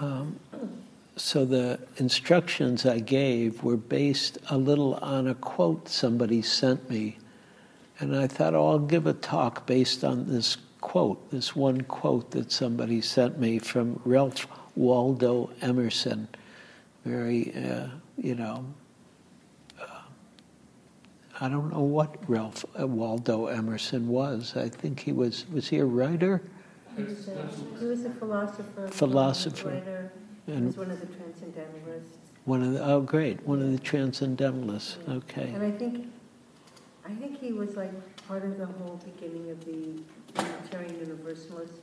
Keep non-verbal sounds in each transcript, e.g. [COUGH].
Um, so the instructions I gave were based a little on a quote somebody sent me. And I thought, oh, I'll give a talk based on this quote, this one quote that somebody sent me from Ralph Waldo Emerson. Very, uh, you know, uh, I don't know what Ralph uh, Waldo Emerson was. I think he was, was he a writer? He was a, he was a philosopher. Philosopher. Writer. And he was one of the transcendentalists. One of the, oh, great, one of the transcendentalists. Okay. And I think, I think he was like part of the whole beginning of the Unitarian Universalist.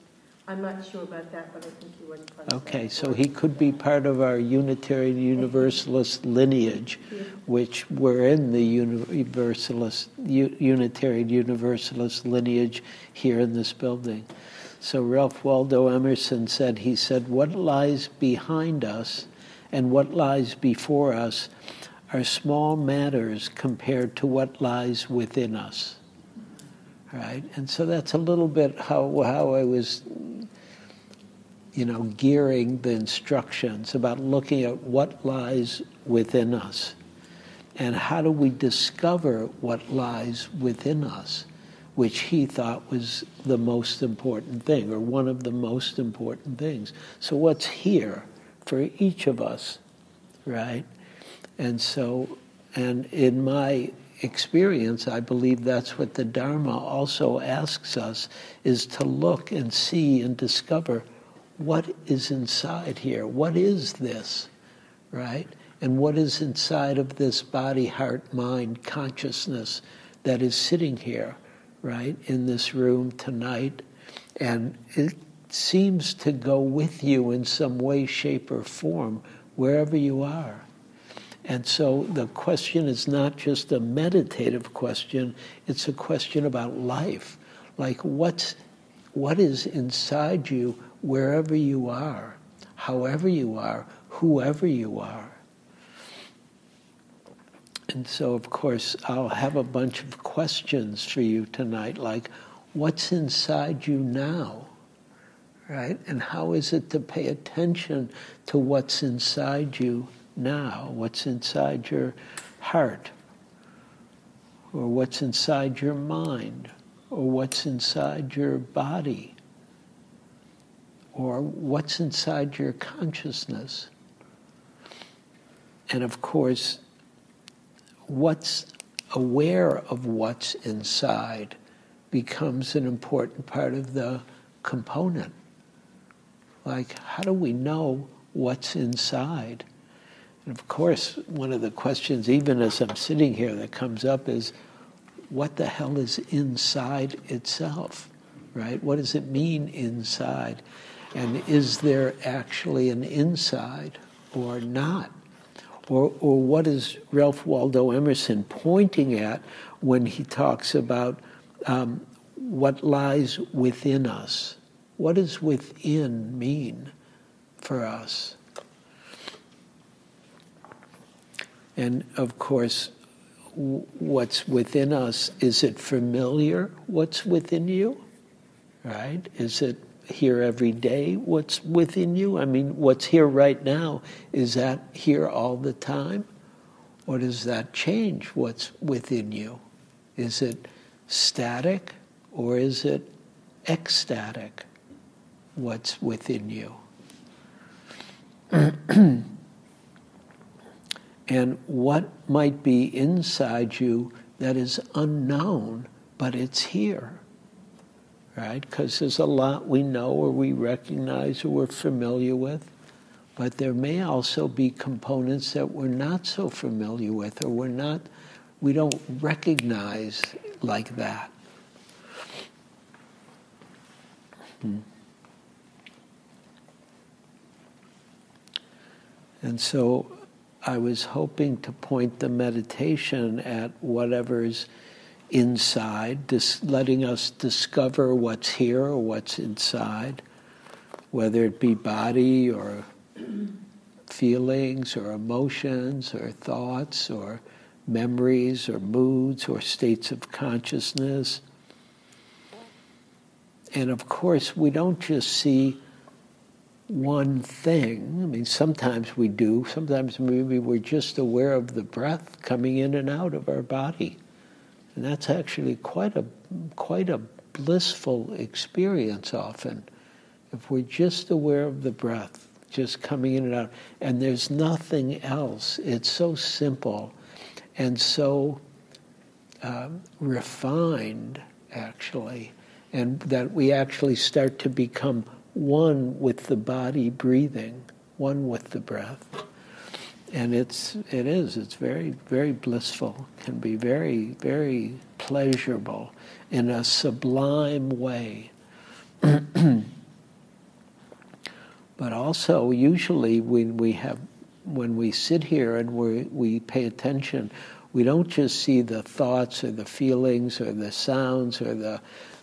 I'm not sure about that, but I think he was part Okay, so he could be part of our Unitarian Universalist lineage, which we're in the Universalist, Unitarian Universalist lineage here in this building. So Ralph Waldo Emerson said, he said, what lies behind us and what lies before us are small matters compared to what lies within us. Right? And so that's a little bit how, how I was, you know, gearing the instructions about looking at what lies within us and how do we discover what lies within us which he thought was the most important thing, or one of the most important things. So, what's here for each of us, right? And so, and in my experience, I believe that's what the Dharma also asks us is to look and see and discover what is inside here. What is this, right? And what is inside of this body, heart, mind, consciousness that is sitting here? Right, in this room tonight, and it seems to go with you in some way, shape, or form wherever you are. And so the question is not just a meditative question, it's a question about life. Like what's what is inside you wherever you are, however you are, whoever you are. And so, of course, I'll have a bunch of questions for you tonight, like, what's inside you now? Right? And how is it to pay attention to what's inside you now? What's inside your heart? Or what's inside your mind? Or what's inside your body? Or what's inside your consciousness? And of course, what's aware of what's inside becomes an important part of the component. Like, how do we know what's inside? And of course, one of the questions, even as I'm sitting here, that comes up is what the hell is inside itself, right? What does it mean inside? And is there actually an inside or not? Or, or what is Ralph Waldo Emerson pointing at when he talks about um, what lies within us? What does within mean for us? And of course, what's within us, is it familiar what's within you? Right? Is it here every day what's within you? I mean, what's here right now, is that here all the time? Or does that change what's within you? Is it static or is it ecstatic what's within you? [CLEARS THROAT] and what might be inside you that is unknown, but it's here? Right? Because there's a lot we know or we recognize or we're familiar with, but there may also be components that we're not so familiar with or we're not, we don't recognize like that. Hmm. And so I was hoping to point the meditation at whatever's inside, dis- letting us discover what's here or what's inside, whether it be body or [CLEARS THROAT] feelings or emotions or thoughts or memories or moods or states of consciousness. And of course, we don't just see one thing. I mean, sometimes we do, sometimes maybe we're just aware of the breath coming in and out of our body. And that's actually quite a, quite a blissful experience often. If we're just aware of the breath, just coming in and out, and there's nothing else, it's so simple and so um, refined, actually, and that we actually start to become one with the body breathing, one with the breath. And it's it is it's very very blissful. Can be very very pleasurable in a sublime way. [CLEARS THROAT] but also usually when we have when we sit here and we we pay attention, we don't just see the thoughts or the feelings or the sounds or the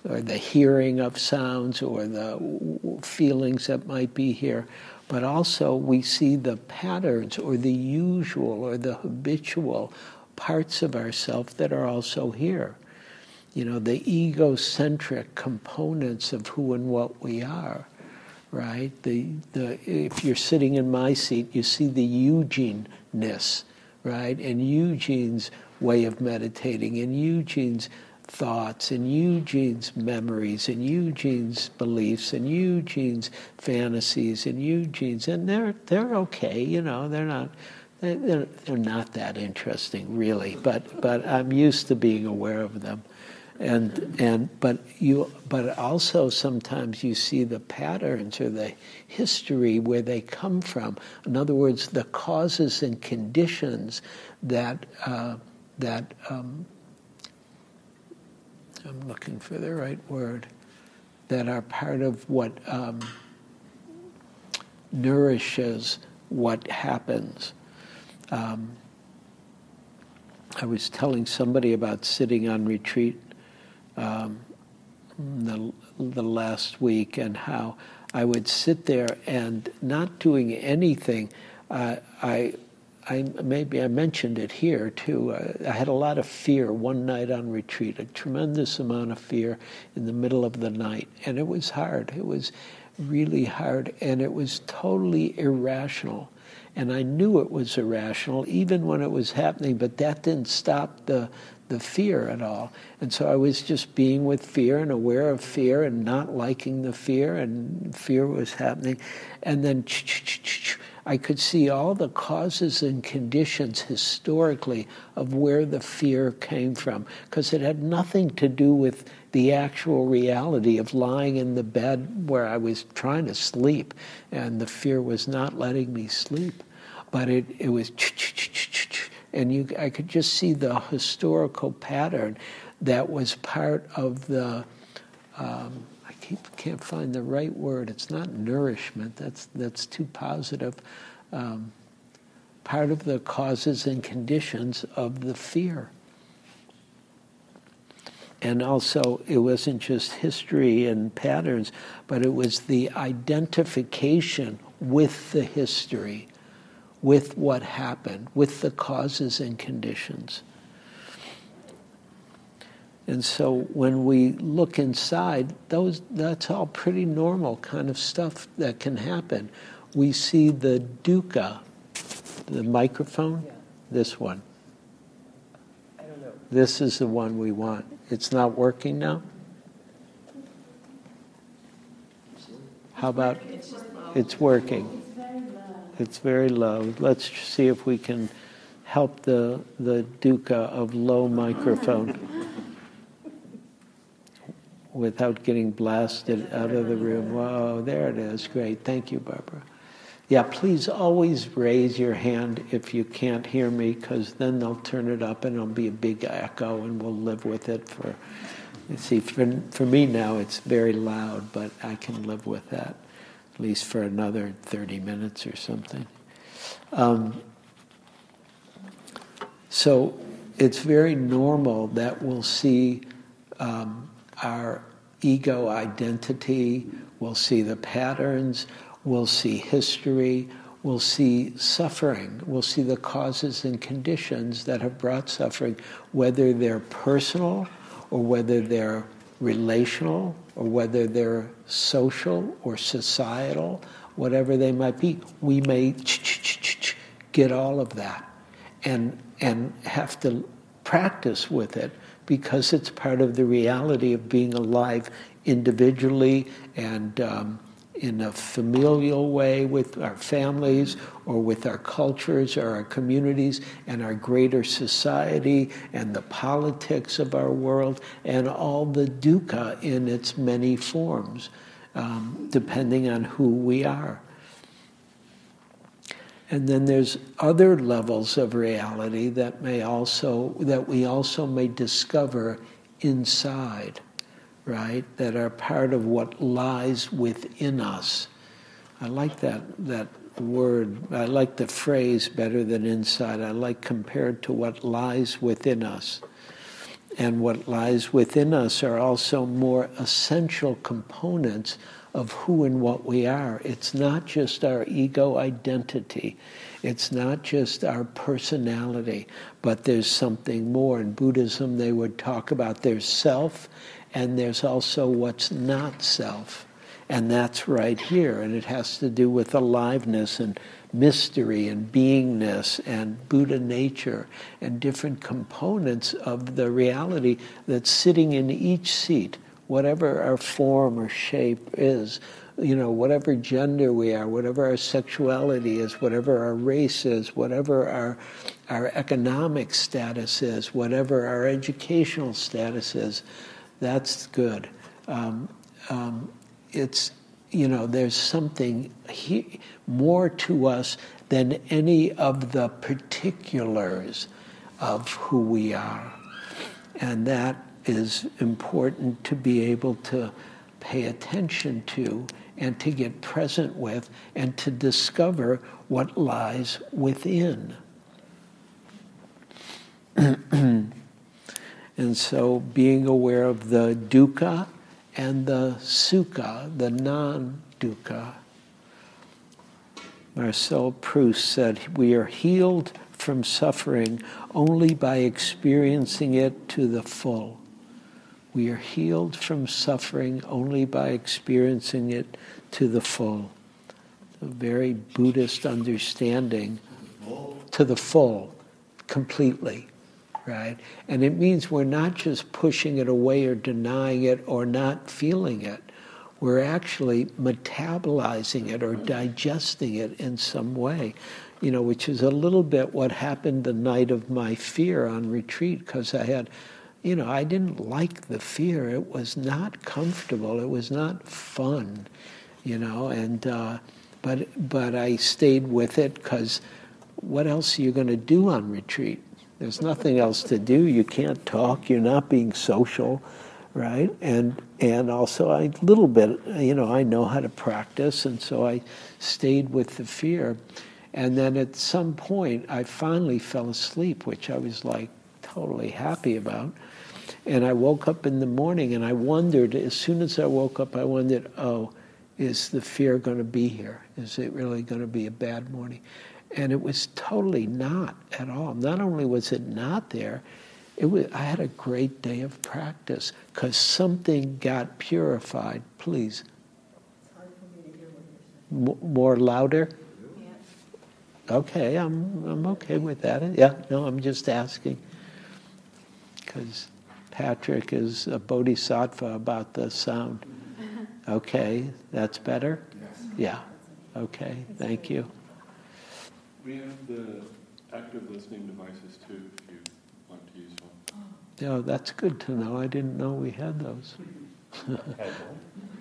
or the hearing of sounds or the feelings that might be here, but also we see the patterns or the usual or the habitual parts of ourself that are also here. You know, the egocentric components of who and what we are, right? The, the, if you're sitting in my seat, you see the Eugene-ness, right? And Eugene's way of meditating and Eugene's thoughts and Eugene's memories and Eugene's beliefs and Eugene's fantasies and Eugene's and they're they're okay, you know, they're not they're, they're not that interesting really, but but I'm used to being aware of them. And and but you but also sometimes you see the patterns or the history where they come from. In other words, the causes and conditions that uh, that um, Looking for the right word, that are part of what um, nourishes what happens. Um, I was telling somebody about sitting on retreat um, the, the last week and how I would sit there and not doing anything. Uh, I I maybe I mentioned it here too. Uh, I had a lot of fear one night on retreat, a tremendous amount of fear in the middle of the night, and it was hard. It was really hard, and it was totally irrational. And I knew it was irrational even when it was happening, but that didn't stop the the fear at all. And so I was just being with fear and aware of fear and not liking the fear, and fear was happening. And then I could see all the causes and conditions historically of where the fear came from, because it had nothing to do with the actual reality of lying in the bed where I was trying to sleep, and the fear was not letting me sleep. But it, it was, and you, I could just see the historical pattern that was part of the. Um, can't find the right word. It's not nourishment. That's that's too positive. Um, part of the causes and conditions of the fear. And also, it wasn't just history and patterns, but it was the identification with the history, with what happened, with the causes and conditions. And so when we look inside, those that's all pretty normal kind of stuff that can happen. We see the dukkha, the microphone, yeah. this one. I don't know. This is the one we want. It's not working now? How about it's working? It's very low. Let's see if we can help the the dukkha of low microphone [LAUGHS] without getting blasted out of the room. Whoa, there it is. Great. Thank you, Barbara. Yeah, please always raise your hand if you can't hear me, because then they'll turn it up and it'll be a big echo, and we'll live with it for. See, for, for me now it's very loud, but I can live with that, at least for another 30 minutes or something. Um, so it's very normal that we'll see um, our ego identity, we'll see the patterns, we'll see history, we'll see suffering, we'll see the causes and conditions that have brought suffering, whether they're personal or whether they're relational or whether they're social or societal whatever they might be, we may get all of that and, and have to practice with it because it's part of the reality of being alive individually and um, in a familial way with our families or with our cultures or our communities and our greater society and the politics of our world and all the dukkha in its many forms, um, depending on who we are. And then there's other levels of reality that may also that we also may discover inside right, that are part of what lies within us. I like that, that word. I like the phrase better than inside. I like compared to what lies within us. And what lies within us are also more essential components of who and what we are. It's not just our ego identity, it's not just our personality, but there's something more. In Buddhism, they would talk about their self and there's also what's not self. And that's right here. And it has to do with aliveness and mystery and beingness and Buddha nature and different components of the reality that's sitting in each seat, whatever our form or shape is. You know, whatever gender we are, whatever our sexuality is, whatever our race is, whatever our, our economic status is, whatever our educational status is, that's good. Um, um, it's, you know, there's something he, more to us than any of the particulars of who we are. And that is important to be able to pay attention to and to get present with and to discover what lies within. [CLEARS THROAT] And so being aware of the dukkha and the sukha, the non dukkha. Marcel Proust said, We are healed from suffering only by experiencing it to the full. We are healed from suffering only by experiencing it to the full. A very Buddhist understanding to the full, completely right? And it means we're not just pushing it away or denying it or not feeling it. We're actually metabolizing it or digesting it in some way, you know, which is a little bit what happened the night of my fear on retreat because I had, you know, I didn't like the fear. It was not comfortable. It was not fun, you know, and, uh, but, but I stayed with it because what else are you going to do on retreat? There's nothing else to do. You can't talk. You're not being social, right? And and also a little bit, you know, I know how to practice, and so I stayed with the fear. And then at some point, I finally fell asleep, which I was like totally happy about. And I woke up in the morning, and I wondered. As soon as I woke up, I wondered, oh, is the fear going to be here? Is it really going to be a bad morning? And it was totally not at all. Not only was it not there, it was, I had a great day of practice because something got purified. Please. M- more louder? Okay, I'm, I'm okay with that. Yeah, no, I'm just asking. Because Patrick is a bodhisattva about the sound. [LAUGHS] Okay, that's better? Yes. Yeah, okay, thank you. We have the active listening devices too, if you want to use one. Yeah, that's good to know. I didn't know we had those. [LAUGHS]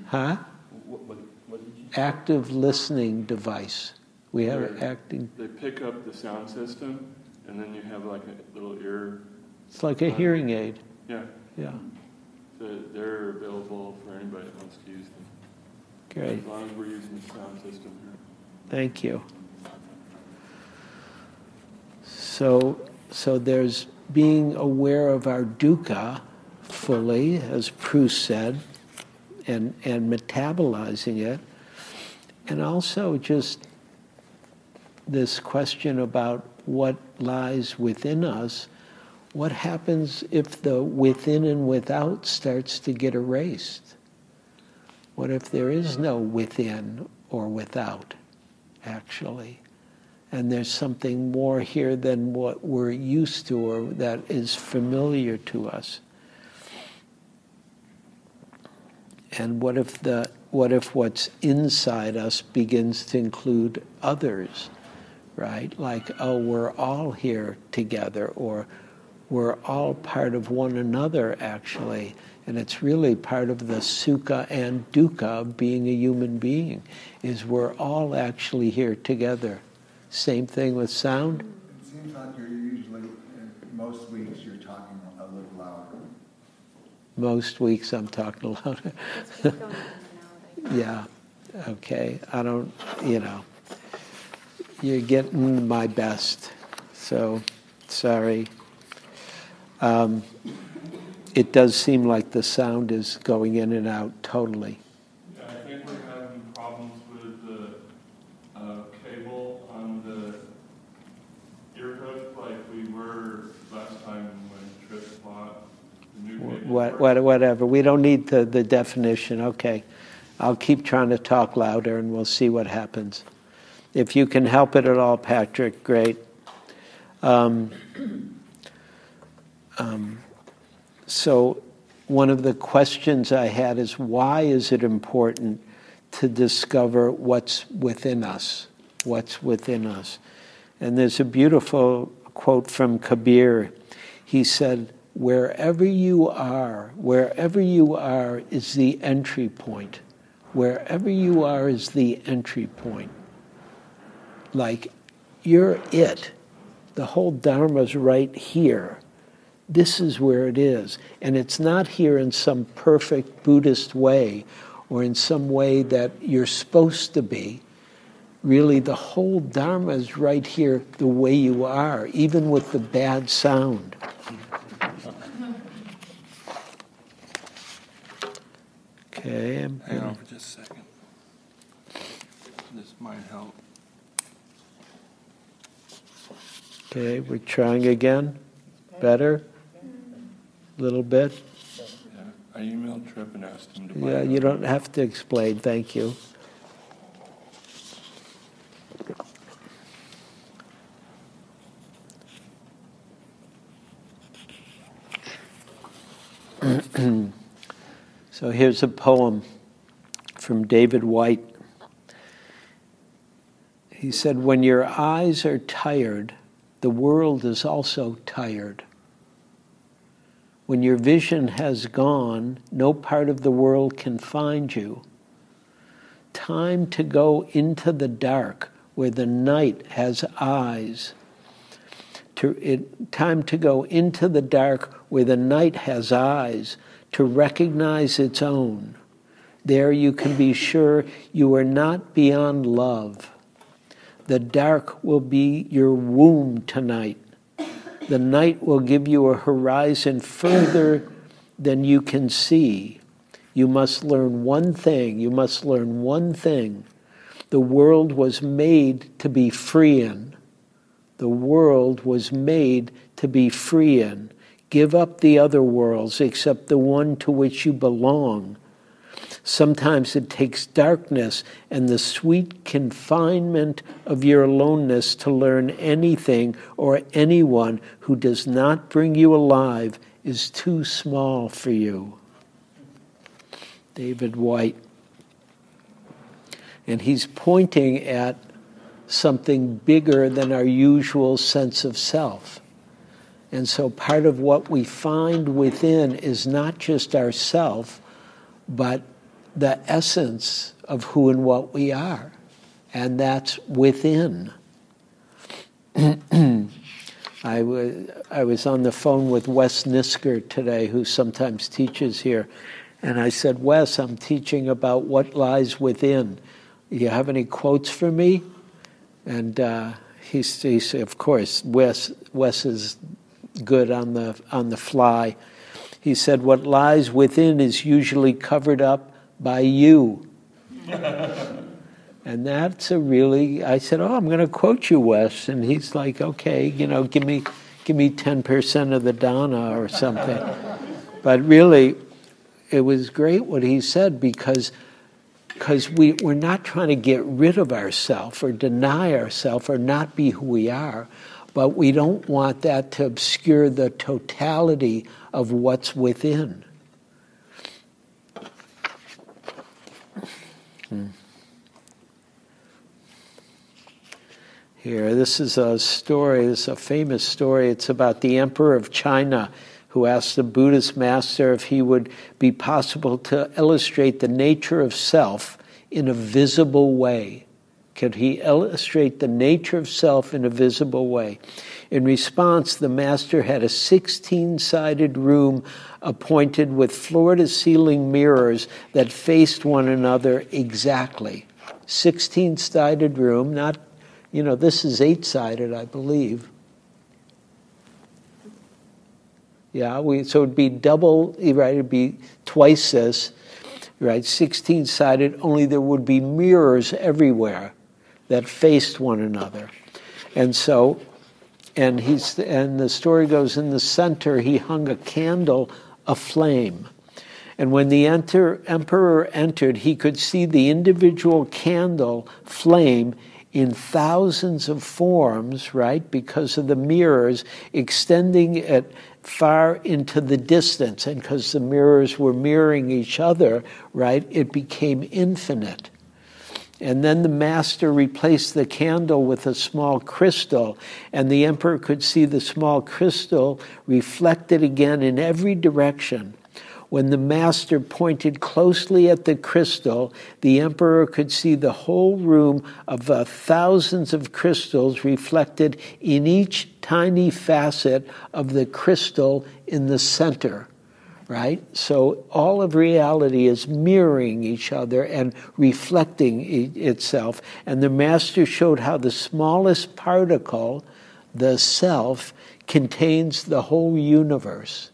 huh? What, what, what active listening device. We have an acting. They pick up the sound system, and then you have like a little ear. It's like a hearing aid. Yeah. Yeah. So they're available for anybody that wants to use them. Great. As long as we're using the sound system here. Thank you. So, so there's being aware of our dukkha fully, as Proust said, and, and metabolizing it. And also just this question about what lies within us. What happens if the within and without starts to get erased? What if there is hmm. no within or without, actually. And there's something more here than what we're used to or that is familiar to us. And what if the what if what's inside us begins to include others, right? Like, oh, we're all here together, or we're all part of one another, actually. And it's really part of the sukha and dukkha of being a human being, is we're all actually here together. Same thing with sound. It seems like you're usually, most weeks, you're talking a little louder. Most weeks I'm talking [LAUGHS] louder. yeah, okay. I don't, you know, you're getting my best. So, sorry. Um, it does seem like the sound is going in and out totally. Yeah, I think we're having problems with the uh, cable on the ear hook like we were last time when Trish bought the new cable. What, what, whatever. We don't need the, the definition. Okay. I'll keep trying to talk louder and we'll see what happens. If you can help it at all, Patrick, great. Um, Um, so, one of the questions I had is why is it important to discover what's within us? What's within us? And there's a beautiful quote from Kabir. He said, Wherever you are, wherever you are is the entry point. Wherever you are is the entry point. Like, you're it. The whole Dharma's right here this is where it is. And it's not here in some perfect Buddhist way or in some way that you're supposed to be. Really, the whole Dharma is right here the way you are, even with the bad sound. Okay. I'm Hang on for just a second. This might help. Okay, we're trying again. Better? Little bit? Yeah, I emailed Trip and asked him to buy Yeah, you don't have to explain, thank you. [CLEARS THROAT] so here's a poem from David Whyte. He said, When your eyes are tired, the world is also tired. When your vision has gone, no part of the world can find you. Time to go into the dark where the night has eyes. To, it, time to go into the dark where the night has eyes to recognize its own. There you can be sure you are not beyond love. The dark will be your womb tonight the night will give you a horizon further than you can see. You must learn one thing. You must learn one thing. The world was made to be free in. The world was made to be free in. Give up the other worlds except the one to which you belong. Sometimes it takes darkness and the sweet confinement of your aloneness to learn anything or anyone who does not bring you alive is too small for you. David Whyte. And he's pointing at something bigger than our usual sense of self. And so part of what we find within is not just ourself, but the essence of who and what we are, and that's within. I was, I was on the phone with Wes Nisker today, who sometimes teaches here, and I said, Wes, I'm teaching about what lies within. You have any quotes for me? And uh, he, said, of course, Wes, Wes is good on the, on the fly. He said, What lies within is usually covered up by you. and that's a really, I said, oh, I'm going to quote you, Wes. And he's like, okay, you know, give me, give me 10% of the dana or something. but really, it was great what he said because because we, we're not trying to get rid of ourselves or deny ourselves or not be who we are, but we don't want that to obscure the totality of what's within. Here, this is a story, this is a famous story. It's about the Emperor of China who asked the Buddhist master if he would be possible to illustrate the nature of self in a visible way. Could he illustrate the nature of self in a visible way? In response, the master had a 16 sided room appointed with floor to ceiling mirrors that faced one another exactly. 16 sided room, not, you know, this is eight sided, I believe. Yeah, we, so it'd be double, right? It'd be twice this, right? 16 sided, only there would be mirrors everywhere that faced one another. And so, and he's, and the story goes in the center, he hung a candle aflame. And when the enter, emperor entered, he could see the individual candle flame in thousands of forms, right, because of the mirrors extending it far into the distance, and because the mirrors were mirroring each other, right, it became infinite. And then the master replaced the candle with a small crystal, and the emperor could see the small crystal reflected again in every direction. When the master pointed closely at the crystal, the emperor could see the whole room of uh, thousands of crystals reflected in each tiny facet of the crystal in the center. Right? So all of reality is mirroring each other and reflecting e- itself. And the master showed how the smallest particle, the self, contains the whole universe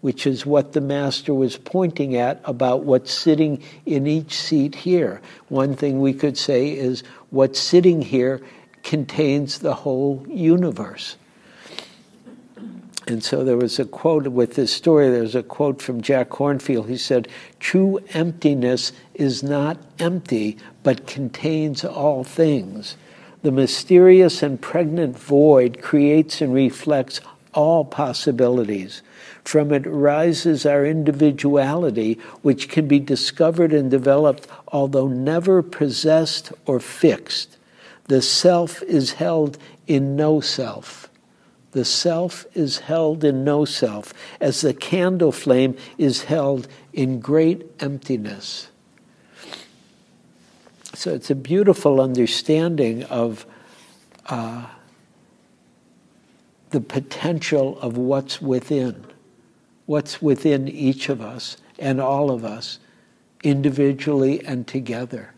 which is what the master was pointing at about what's sitting in each seat here. One thing we could say is what's sitting here contains the whole universe. And so there was a quote with this story, there's a quote from Jack Kornfield. He said, True emptiness is not empty, but contains all things. The mysterious and pregnant void creates and reflects all possibilities. From it rises our individuality, which can be discovered and developed, although never possessed or fixed. The self is held in no self. The self is held in no self, as the candle flame is held in great emptiness. So it's a beautiful understanding of uh, the potential of what's within what's within each of us and all of us, individually and together.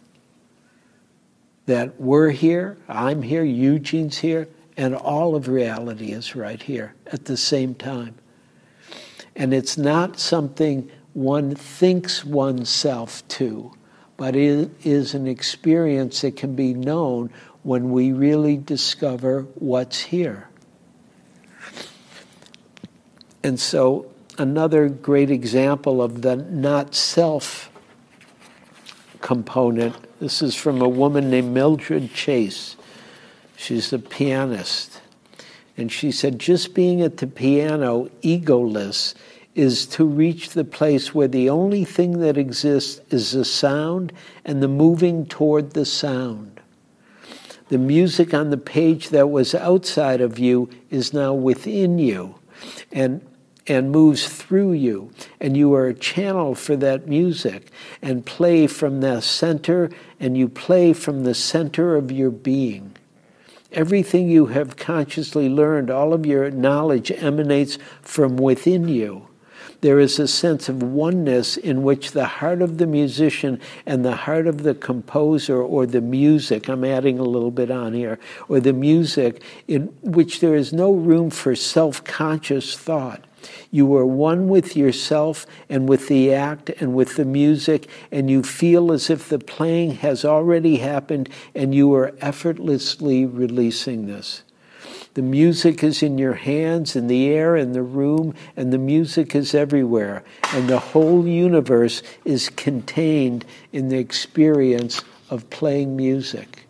That we're here, I'm here, Eugene's here, and all of reality is right here at the same time. And it's not something one thinks oneself to, but it is an experience that can be known when we really discover what's here. And so another great example of the not self component. This is from a woman named Mildred Chase. She's a pianist. And she said, just being at the piano, egoless, is to reach the place where the only thing that exists is the sound and the moving toward the sound. The music on the page that was outside of you is now within you. And and moves through you, and you are a channel for that music, and play from the center, and you play from the center of your being. Everything you have consciously learned, all of your knowledge emanates from within you. There is a sense of oneness in which the heart of the musician and the heart of the composer or the music, I'm adding a little bit on here, or the music, in which there is no room for self conscious thought. You are one with yourself and with the act and with the music, and you feel as if the playing has already happened and you are effortlessly releasing this. The music is in your hands, in the air, in the room, and the music is everywhere. And the whole universe is contained in the experience of playing music.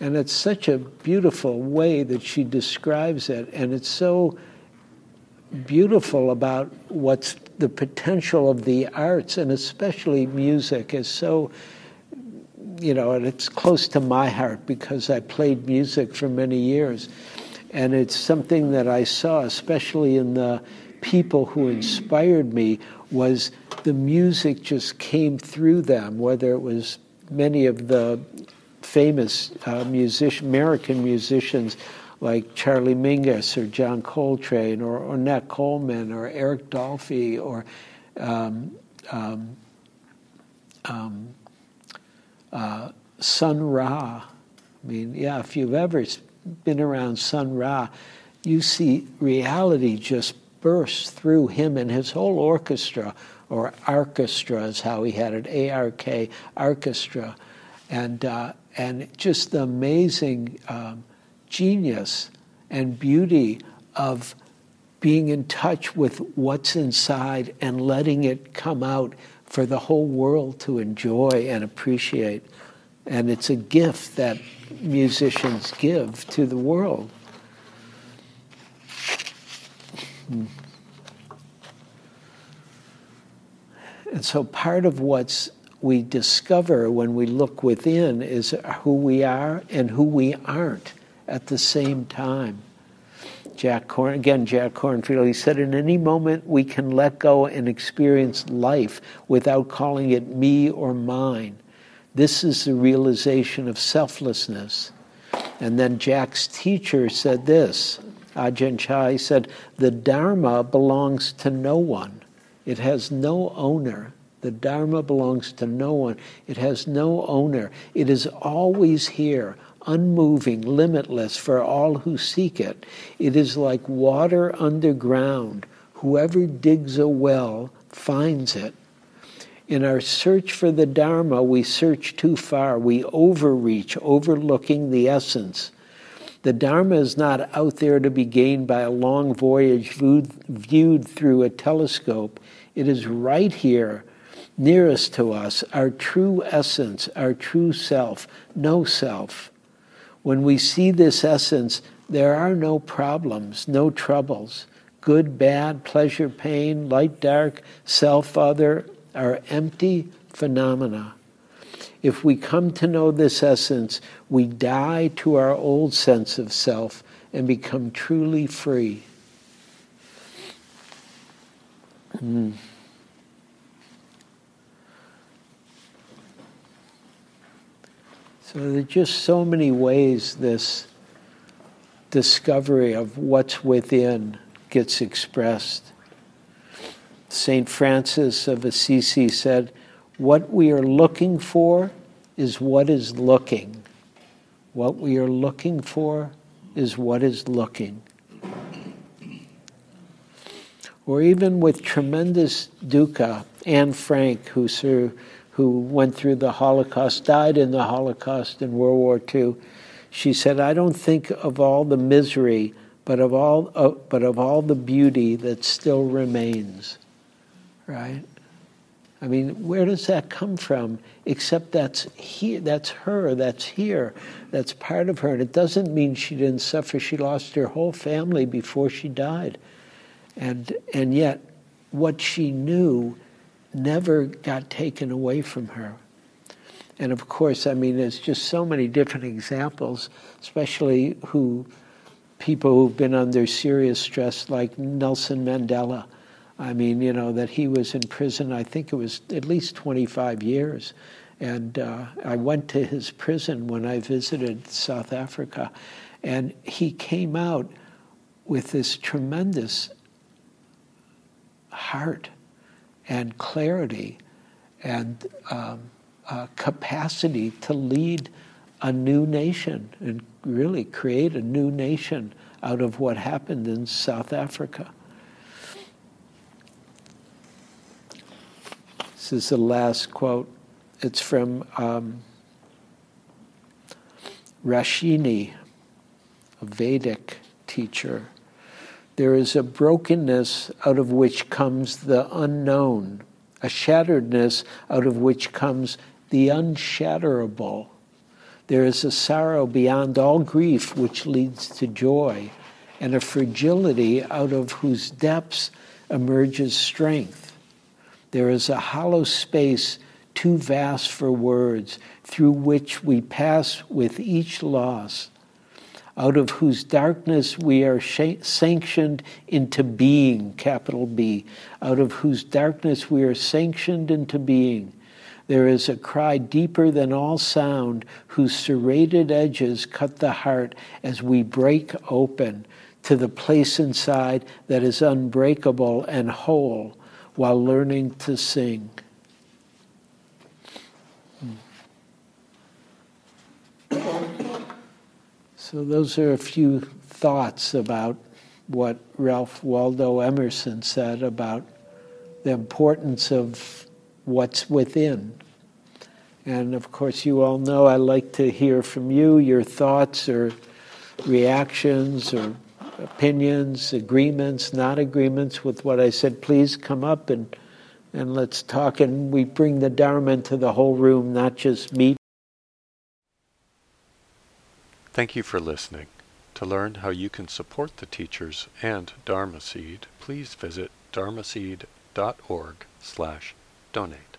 And it's such a beautiful way that she describes it. And it's so beautiful about what's the potential of the arts, and especially music, is so you know, and it's close to my heart because I played music for many years. And it's something that I saw, especially in the people who inspired me, was the music just came through them, whether it was many of the famous uh, music- American musicians like Charlie Mingus or John Coltrane or Ornette Coleman or Eric Dolphy or um, um, um, uh, Sun Ra. I mean, yeah, if you've ever been around Sun Ra, you see reality just burst through him and his whole orchestra, or Arkestra is how he had it, A-R-K, Arkestra, and uh, and just the amazing um, genius and beauty of being in touch with what's inside and letting it come out for the whole world to enjoy and appreciate. And it's a gift that musicians give to the world. Hmm. And so part of what's we discover when we look within is who we are and who we aren't at the same time. Jack Corn, again, Jack Kornfield, he said, in any moment we can let go and experience life without calling it me or mine. This is the realization of selflessness. And then Jack's teacher said this Ajahn Chah said, The Dharma belongs to no one, it has no owner. The Dharma belongs to no one, it has no owner. It is always here, unmoving, limitless for all who seek it. It is like water underground. Whoever digs a well finds it. In our search for the Dharma, we search too far. We overreach, overlooking the essence. The Dharma is not out there to be gained by a long voyage viewed, through a telescope. It is right here, nearest to us, our true essence, our true self, no self. When we see this essence, there are no problems, no troubles. Good, bad, pleasure, pain, light, dark, self, other are empty phenomena. If we come to know this essence, we die to our old sense of self and become truly free. Mm. So there are just so many ways this discovery of what's within gets expressed. St. Francis of Assisi said, What we are looking for is what is looking. What we are looking for is what is looking. Or even with tremendous dukkha, Anne Frank, who served who went through the Holocaust, died in the Holocaust in World War II, she said, I don't think of all the misery, but of all, uh, but of all the beauty that still remains. Right? I mean, where does that come from? Except that's here, that's her, that's here, that's part of her. And it doesn't mean she didn't suffer. She lost her whole family before she died. And, and yet, what she knew never got taken away from her. And of course, I mean, there's just so many different examples, especially who people who've been under serious stress, like Nelson Mandela. I mean, you know, that he was in prison, I think it was at least 25 years. And uh, I went to his prison when I visited South Africa. And he came out with this tremendous heart and clarity and um, uh, capacity to lead a new nation and really create a new nation out of what happened in South Africa. This is the last quote. It's from um, Rashani, a Vedic teacher. There is a brokenness out of which comes the unknown, a shatteredness out of which comes the unshatterable. There is a sorrow beyond all grief which leads to joy, and a fragility out of whose depths emerges strength. There is a hollow space too vast for words, through which we pass with each loss, out of whose darkness we are sanctioned into being, capital B, out of whose darkness we are sanctioned into being. There is a cry deeper than all sound, whose serrated edges cut the heart as we break open to the place inside that is unbreakable and whole while learning to sing. So, those are a few thoughts about what Ralph Waldo Emerson said about the importance of what's within. And of course, you all know I like to hear from you your thoughts or reactions or opinions, agreements, not agreements with what I said. Please come up and, and let's talk. And we bring the Dharma into the whole room, not just me. Thank you for listening. To learn how you can support the teachers and Dharma Seed, please visit dharma dharmaseed.org slash donate.